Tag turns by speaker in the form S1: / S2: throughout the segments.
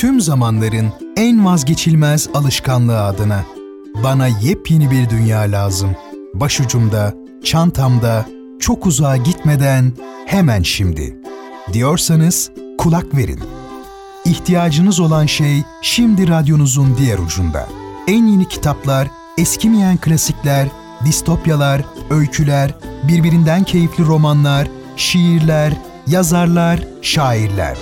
S1: tüm zamanların en vazgeçilmez alışkanlığı adına. Bana yepyeni bir dünya lazım. Başucumda, çantamda, çok uzağa gitmeden hemen şimdi. Diyorsanız kulak verin. İhtiyacınız olan şey şimdi radyonuzun diğer ucunda. En yeni kitaplar, eskimeyen klasikler, distopyalar, öyküler, birbirinden keyifli romanlar, şiirler, yazarlar, şairler.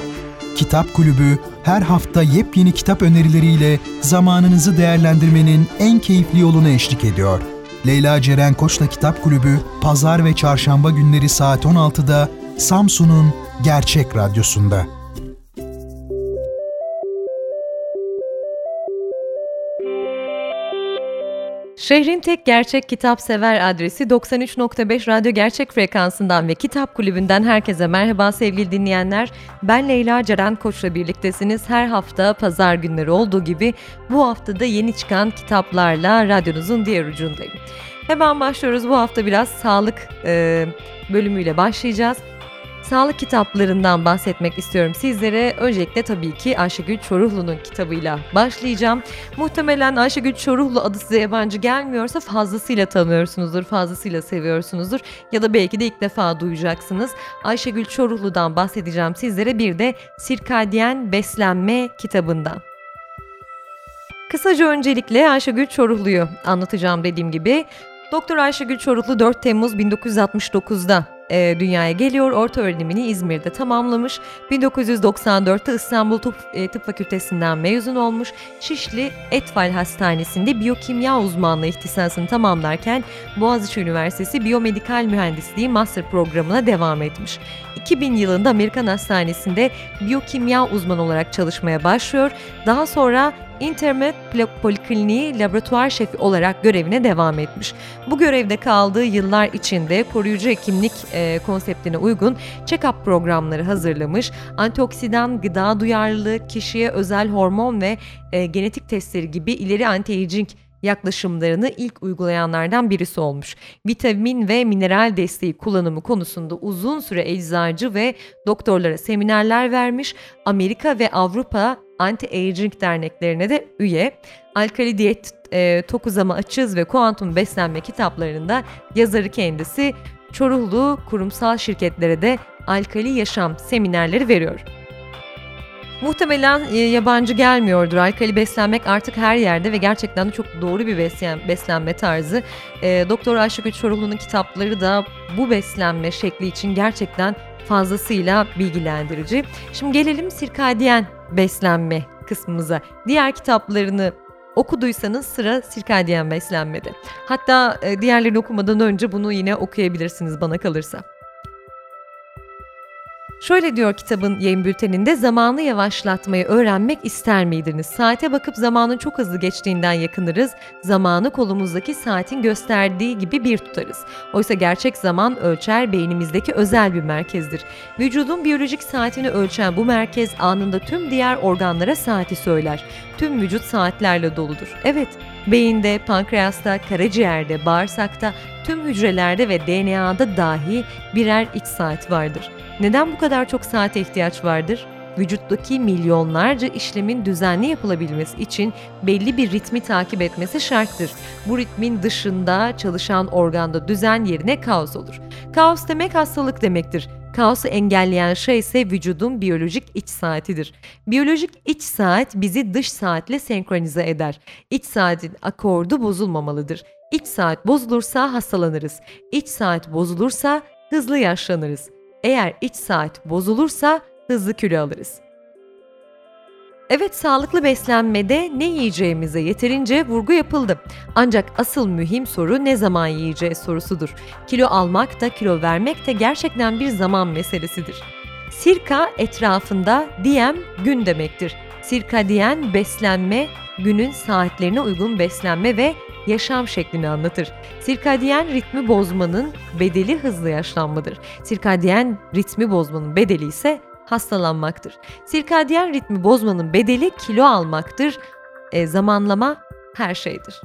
S1: Kitap Kulübü her hafta yepyeni kitap önerileriyle zamanınızı değerlendirmenin en keyifli yolunu eşlik ediyor. Leyla Ceren Koç'la Kitap Kulübü pazar ve çarşamba günleri saat 16'da Samsun'un Gerçek Radyosu'nda.
S2: Şehrin tek gerçek kitap sever adresi 93.5 Radyo Gerçek frekansından ve Kitap Kulübü'nden herkese merhaba sevgili dinleyenler. Ben Leyla Ceren Koç'la birliktesiniz. Her hafta pazar günleri olduğu gibi bu hafta da yeni çıkan kitaplarla radyonuzun diğer ucundayım. Hemen başlıyoruz. Bu hafta biraz sağlık e, bölümüyle başlayacağız sağlık kitaplarından bahsetmek istiyorum sizlere. Öncelikle tabii ki Ayşegül Çoruhlu'nun kitabıyla başlayacağım. Muhtemelen Ayşegül Çoruhlu adı size yabancı gelmiyorsa fazlasıyla tanıyorsunuzdur, fazlasıyla seviyorsunuzdur ya da belki de ilk defa duyacaksınız. Ayşegül Çoruhlu'dan bahsedeceğim sizlere bir de Sirkadiyen Beslenme kitabından. Kısaca öncelikle Ayşegül Çoruhlu'yu anlatacağım dediğim gibi. Doktor Ayşegül Çoruhlu 4 Temmuz 1969'da e, dünyaya geliyor. Orta öğrenimini İzmir'de tamamlamış. 1994'te İstanbul Tıp, e, Tıp Fakültesinden mezun olmuş. Şişli Etfal Hastanesi'nde biyokimya uzmanlığı ihtisasını tamamlarken Boğaziçi Üniversitesi Biyomedikal Mühendisliği Master programına devam etmiş. 2000 yılında Amerikan Hastanesi'nde biyokimya uzmanı olarak çalışmaya başlıyor. Daha sonra Intermed Polikliniği laboratuvar şefi olarak görevine devam etmiş. Bu görevde kaldığı yıllar içinde koruyucu hekimlik e, konseptine uygun check-up programları hazırlamış. Antioksidan, gıda duyarlılığı, kişiye özel hormon ve e, genetik testleri gibi ileri anti-aging yaklaşımlarını ilk uygulayanlardan birisi olmuş. Vitamin ve mineral desteği kullanımı konusunda uzun süre eczacı ve doktorlara seminerler vermiş. Amerika ve Avrupa Anti-Aging derneklerine de üye. Alkali diyet, e, tok uzama açız ve kuantum beslenme kitaplarında yazarı kendisi Çoruhlu kurumsal şirketlere de alkali yaşam seminerleri veriyor. Muhtemelen e, yabancı gelmiyordur. Alkali beslenmek artık her yerde ve gerçekten de çok doğru bir beslen, beslenme tarzı. E, Doktor Ayşegül Çoruhlu'nun kitapları da bu beslenme şekli için gerçekten fazlasıyla bilgilendirici. Şimdi gelelim sirkadiyen beslenme kısmımıza. Diğer kitaplarını okuduysanız sıra sirkadiyen beslenmede. Hatta e, diğerlerini okumadan önce bunu yine okuyabilirsiniz bana kalırsa. Şöyle diyor kitabın yayın bülteninde zamanı yavaşlatmayı öğrenmek ister miydiniz? Saate bakıp zamanın çok hızlı geçtiğinden yakınırız. Zamanı kolumuzdaki saatin gösterdiği gibi bir tutarız. Oysa gerçek zaman ölçer beynimizdeki özel bir merkezdir. Vücudun biyolojik saatini ölçen bu merkez anında tüm diğer organlara saati söyler. Tüm vücut saatlerle doludur. Evet, beyinde, pankreasta, karaciğerde, bağırsakta, tüm hücrelerde ve DNA'da dahi birer iç saat vardır. Neden bu kadar çok saate ihtiyaç vardır? Vücuttaki milyonlarca işlemin düzenli yapılabilmesi için belli bir ritmi takip etmesi şarttır. Bu ritmin dışında çalışan organda düzen yerine kaos olur. Kaos demek hastalık demektir. Kaosu engelleyen şey ise vücudun biyolojik iç saatidir. Biyolojik iç saat bizi dış saatle senkronize eder. İç saatin akordu bozulmamalıdır. İç saat bozulursa hastalanırız. İç saat bozulursa hızlı yaşlanırız. Eğer iç saat bozulursa hızlı kilo alırız. Evet sağlıklı beslenmede ne yiyeceğimize yeterince vurgu yapıldı. Ancak asıl mühim soru ne zaman yiyeceğiz sorusudur. Kilo almak da kilo vermek de gerçekten bir zaman meselesidir. Sirka etrafında diyem gün demektir. Sirka diyen beslenme, günün saatlerine uygun beslenme ve yaşam şeklini anlatır. Sirkadiyen ritmi bozmanın bedeli hızlı yaşlanmadır. Sirkadiyen ritmi bozmanın bedeli ise hastalanmaktır. Sirkadiyen ritmi bozmanın bedeli kilo almaktır. E, zamanlama her şeydir.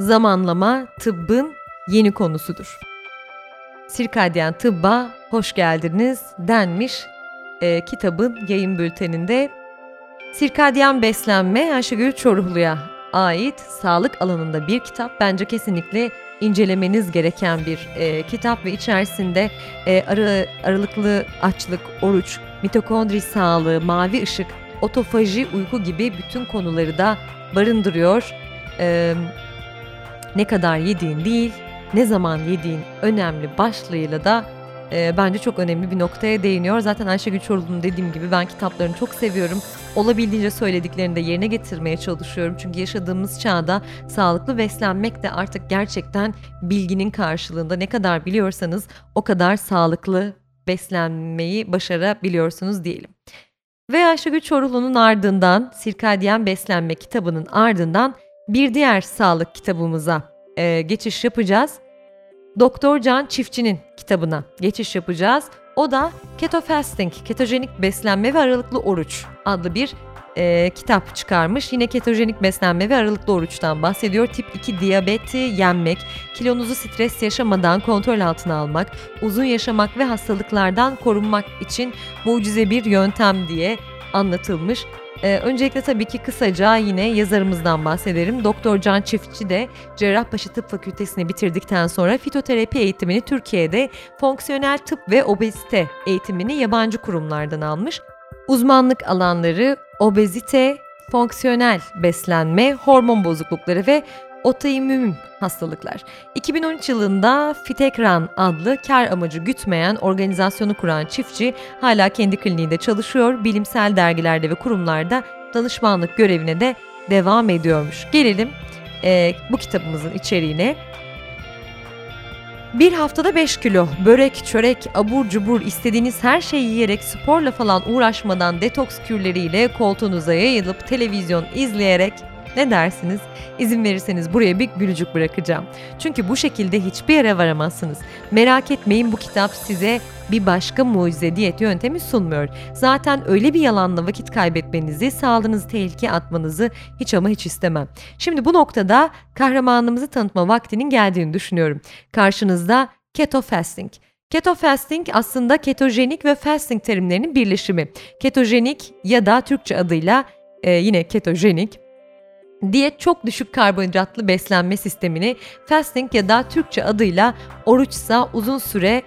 S2: Zamanlama tıbbın yeni konusudur. Sirkadiyen tıbba hoş geldiniz denmiş e, kitabın yayın bülteninde Sirkadyen Beslenme Ayşegül Çoruhlu'ya ait sağlık alanında bir kitap. Bence kesinlikle incelemeniz gereken bir e, kitap ve içerisinde e, arı, aralıklı açlık, oruç, mitokondri sağlığı, mavi ışık, otofaji, uyku gibi bütün konuları da barındırıyor. E, ne kadar yediğin değil, ne zaman yediğin önemli başlığıyla da e, bence çok önemli bir noktaya değiniyor. Zaten Ayşegül Çorlu'nun dediğim gibi ben kitaplarını çok seviyorum. Olabildiğince söylediklerini de yerine getirmeye çalışıyorum. Çünkü yaşadığımız çağda sağlıklı beslenmek de artık gerçekten bilginin karşılığında ne kadar biliyorsanız o kadar sağlıklı beslenmeyi başarabiliyorsunuz diyelim. Ve Ayşegül Çorlu'nun ardından Sirkadiyen Beslenme kitabının ardından bir diğer sağlık kitabımıza e, geçiş yapacağız. Doktor Can Çiftçi'nin kitabına geçiş yapacağız. O da Keto Fasting, ketojenik beslenme ve aralıklı oruç adlı bir e, kitap çıkarmış. Yine ketojenik beslenme ve aralıklı oruçtan bahsediyor. Tip 2 diyabeti yenmek, kilonuzu stres yaşamadan kontrol altına almak, uzun yaşamak ve hastalıklardan korunmak için mucize bir yöntem diye anlatılmış. Ee, öncelikle tabii ki kısaca yine yazarımızdan bahsederim. Doktor Can Çiftçi de Cerrahpaşa Tıp Fakültesini bitirdikten sonra fitoterapi eğitimini Türkiye'de fonksiyonel tıp ve obezite eğitimini yabancı kurumlardan almış. Uzmanlık alanları obezite, fonksiyonel beslenme, hormon bozuklukları ve otoimmün hastalıklar. 2013 yılında Fitekran adlı kar amacı gütmeyen organizasyonu kuran çiftçi hala kendi kliniğinde çalışıyor, bilimsel dergilerde ve kurumlarda danışmanlık görevine de devam ediyormuş. Gelelim e, bu kitabımızın içeriğine. Bir haftada 5 kilo börek, çörek, abur cubur istediğiniz her şeyi yiyerek sporla falan uğraşmadan detoks kürleriyle koltuğunuza yayılıp televizyon izleyerek ne dersiniz? İzin verirseniz buraya bir gülücük bırakacağım. Çünkü bu şekilde hiçbir yere varamazsınız. Merak etmeyin bu kitap size bir başka mucize diyet yöntemi sunmuyor. Zaten öyle bir yalanla vakit kaybetmenizi, sağlığınızı tehlikeye atmanızı hiç ama hiç istemem. Şimdi bu noktada kahramanımızı tanıtma vaktinin geldiğini düşünüyorum. Karşınızda Keto Fasting. Keto fasting aslında ketojenik ve fasting terimlerinin birleşimi. Ketojenik ya da Türkçe adıyla e, yine ketojenik Diyet çok düşük karbonhidratlı beslenme sistemini fasting ya da Türkçe adıyla oruçsa uzun süre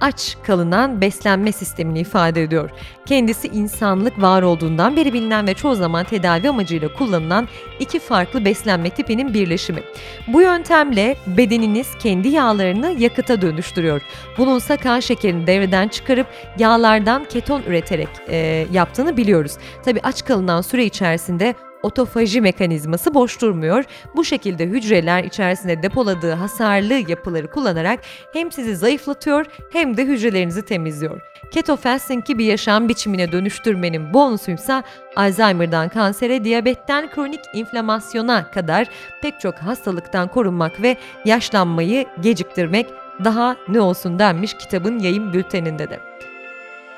S2: aç kalınan beslenme sistemini ifade ediyor. Kendisi insanlık var olduğundan beri bilinen ve çoğu zaman tedavi amacıyla kullanılan iki farklı beslenme tipinin birleşimi. Bu yöntemle bedeniniz kendi yağlarını yakıta dönüştürüyor. Bununsa kan şekerini devreden çıkarıp yağlardan keton üreterek e, yaptığını biliyoruz. Tabi aç kalınan süre içerisinde otofaji mekanizması boş durmuyor. Bu şekilde hücreler içerisinde depoladığı hasarlı yapıları kullanarak hem sizi zayıflatıyor hem de hücrelerinizi temizliyor. Keto fasting gibi yaşam biçimine dönüştürmenin bonusuysa Alzheimer'dan kansere, diyabetten kronik inflamasyona kadar pek çok hastalıktan korunmak ve yaşlanmayı geciktirmek daha ne olsun denmiş kitabın yayın bülteninde de.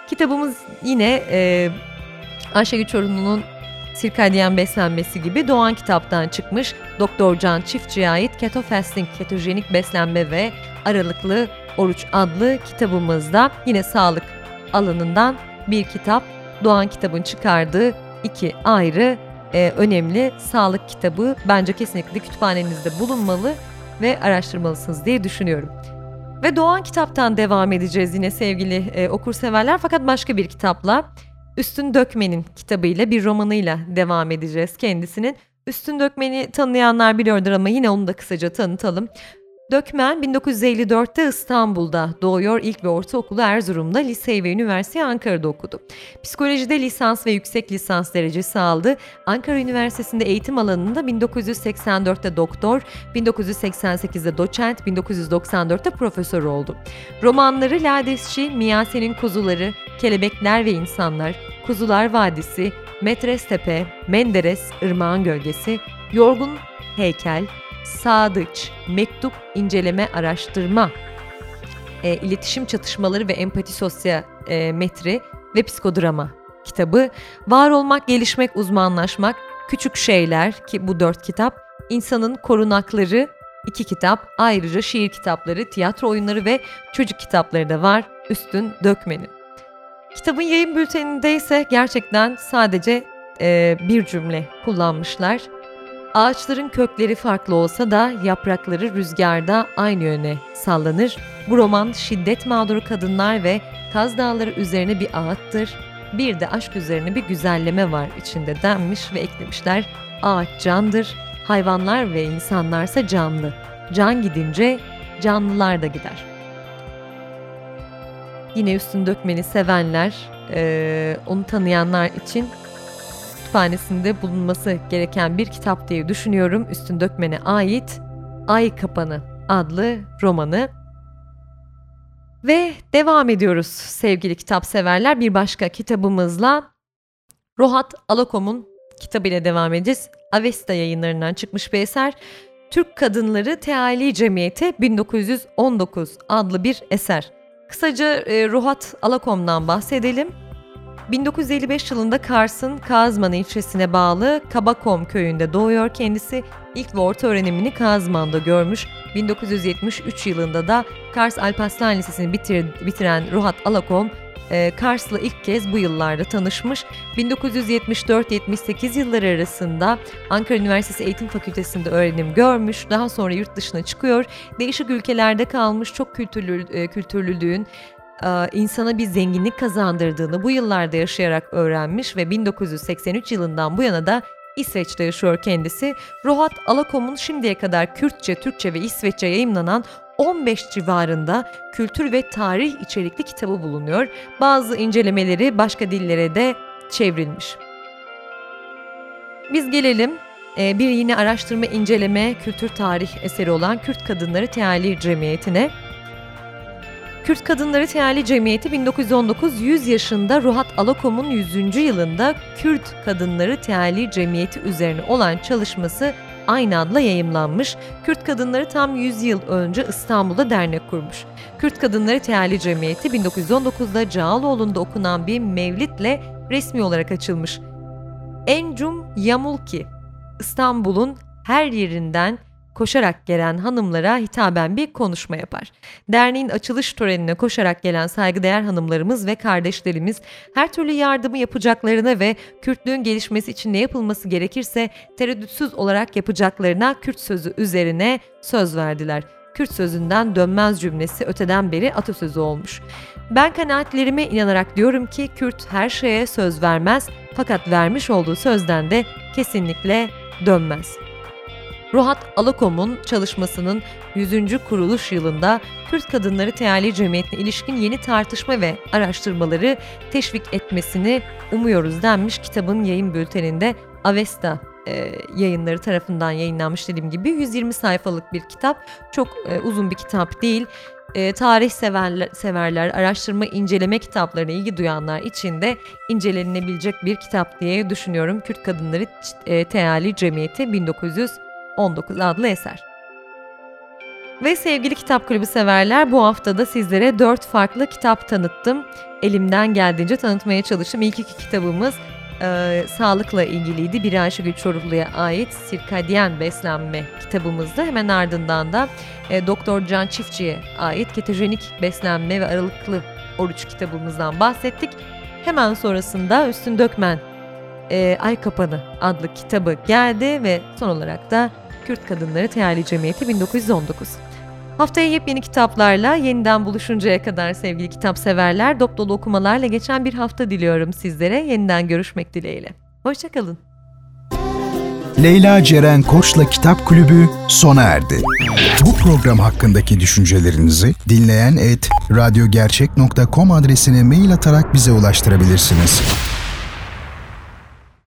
S2: Kitabımız yine e, Ayşegül Çorumlu'nun Sirkadiyen beslenmesi gibi Doğan kitaptan çıkmış Doktor Can Çiftçi'ye ait Keto Fasting, ketojenik beslenme ve aralıklı oruç adlı kitabımızda yine sağlık alanından bir kitap. Doğan kitabın çıkardığı iki ayrı e, önemli sağlık kitabı bence kesinlikle kütüphanenizde bulunmalı ve araştırmalısınız diye düşünüyorum. Ve Doğan kitaptan devam edeceğiz yine sevgili e, okurseverler fakat başka bir kitapla. Üstün Dökmen'in kitabıyla bir romanıyla devam edeceğiz kendisinin. Üstün Dökmen'i tanıyanlar biliyordur ama yine onu da kısaca tanıtalım. Dökmen 1954'te İstanbul'da doğuyor. İlk ve ortaokulu Erzurum'da, liseyi ve üniversiteyi Ankara'da okudu. Psikolojide lisans ve yüksek lisans derecesi aldı. Ankara Üniversitesi'nde eğitim alanında 1984'te doktor, 1988'de doçent, 1994'te profesör oldu. Romanları Ladesçi, Miyase'nin Kuzuları, Kelebekler ve İnsanlar, Kuzular Vadisi, Metres Tepe, Menderes, Irmağın Gölgesi, Yorgun Heykel, Sadıç, Mektup, inceleme, araştırma, e, iletişim çatışmaları ve empati sosyometri ve psikodrama kitabı. Var olmak, gelişmek, uzmanlaşmak, küçük şeyler ki bu dört kitap, insanın korunakları iki kitap, ayrıca şiir kitapları, tiyatro oyunları ve çocuk kitapları da var üstün dökmenin. Kitabın yayın bülteninde ise gerçekten sadece e, bir cümle kullanmışlar. Ağaçların kökleri farklı olsa da yaprakları rüzgarda aynı yöne sallanır. Bu roman şiddet mağduru kadınlar ve Kaz Dağları üzerine bir ağıttır. Bir de aşk üzerine bir güzelleme var içinde denmiş ve eklemişler. Ağaç candır, hayvanlar ve insanlarsa canlı. Can gidince canlılar da gider. Yine üstün dökmeni sevenler, e, onu tanıyanlar için kütüphanesinde bulunması gereken bir kitap diye düşünüyorum. Üstün Dökmen'e ait Ay Kapanı adlı romanı. Ve devam ediyoruz sevgili kitap severler. Bir başka kitabımızla Rohat Alakom'un kitabıyla devam edeceğiz. Avesta yayınlarından çıkmış bir eser. Türk Kadınları Teali Cemiyeti 1919 adlı bir eser. Kısaca e, Rohat Alakom'dan bahsedelim. 1955 yılında Kars'ın Kazman ilçesine bağlı Kabakom köyünde doğuyor kendisi. İlk ve orta öğrenimini Kazman'da görmüş. 1973 yılında da Kars Alparslan Lisesi'ni bitir, bitiren Ruhat Alakom, e, Kars'la ilk kez bu yıllarda tanışmış. 1974-78 yılları arasında Ankara Üniversitesi Eğitim Fakültesi'nde öğrenim görmüş. Daha sonra yurt dışına çıkıyor. Değişik ülkelerde kalmış, çok kültürlü, e, kültürlülüğün, e, insana bir zenginlik kazandırdığını bu yıllarda yaşayarak öğrenmiş ve 1983 yılından bu yana da İsveç'te yaşıyor kendisi. Rohat Alakom'un şimdiye kadar Kürtçe, Türkçe ve İsveççe yayımlanan 15 civarında kültür ve tarih içerikli kitabı bulunuyor. Bazı incelemeleri başka dillere de çevrilmiş. Biz gelelim e, bir yine araştırma inceleme kültür tarih eseri olan Kürt Kadınları Teali Cemiyeti'ne. Kürt Kadınları Teali Cemiyeti 1919 100 yaşında Ruhat Alakom'un 100. yılında Kürt Kadınları Teali Cemiyeti üzerine olan çalışması aynı adla yayımlanmış. Kürt Kadınları tam 100 yıl önce İstanbul'da dernek kurmuş. Kürt Kadınları Teali Cemiyeti 1919'da Cağaloğlu'nda okunan bir mevlitle resmi olarak açılmış. Encum Yamulki, İstanbul'un her yerinden koşarak gelen hanımlara hitaben bir konuşma yapar. Derneğin açılış törenine koşarak gelen saygıdeğer hanımlarımız ve kardeşlerimiz her türlü yardımı yapacaklarına ve Kürtlüğün gelişmesi için ne yapılması gerekirse tereddütsüz olarak yapacaklarına Kürt sözü üzerine söz verdiler. Kürt sözünden dönmez cümlesi öteden beri atasözü olmuş. Ben kanaatlerime inanarak diyorum ki Kürt her şeye söz vermez fakat vermiş olduğu sözden de kesinlikle dönmez. Ruhat Alakom'un çalışmasının 100. kuruluş yılında Kürt Kadınları Teali Cemiyeti'ne ilişkin yeni tartışma ve araştırmaları teşvik etmesini umuyoruz denmiş kitabın yayın bülteninde Avesta e, yayınları tarafından yayınlanmış dediğim gibi 120 sayfalık bir kitap. Çok e, uzun bir kitap değil. E, tarih severler, severler, araştırma, inceleme kitaplarına ilgi duyanlar için de incelenebilecek bir kitap diye düşünüyorum. Kürt Kadınları e, Teali Cemiyeti 1900 19 adlı eser. Ve sevgili kitap kulübü severler bu hafta da sizlere 4 farklı kitap tanıttım. Elimden geldiğince tanıtmaya çalıştım. İlk iki kitabımız e, sağlıkla ilgiliydi. Biri Ayşegül Çoruklu'ya ait Sirkadyen Beslenme kitabımızda. Hemen ardından da e, Doktor Can Çiftçi'ye ait Ketojenik Beslenme ve Aralıklı Oruç kitabımızdan bahsettik. Hemen sonrasında Üstün Dökmen e, Ay Kapanı adlı kitabı geldi ve son olarak da Kürt Kadınları Teali Cemiyeti 1919. Haftaya yepyeni kitaplarla yeniden buluşuncaya kadar sevgili kitap severler, dop dolu okumalarla geçen bir hafta diliyorum sizlere. Yeniden görüşmek dileğiyle. Hoşçakalın.
S1: Leyla Ceren Koç'la Kitap Kulübü sona erdi. Bu program hakkındaki düşüncelerinizi dinleyen et radyogercek.com adresine mail atarak bize ulaştırabilirsiniz.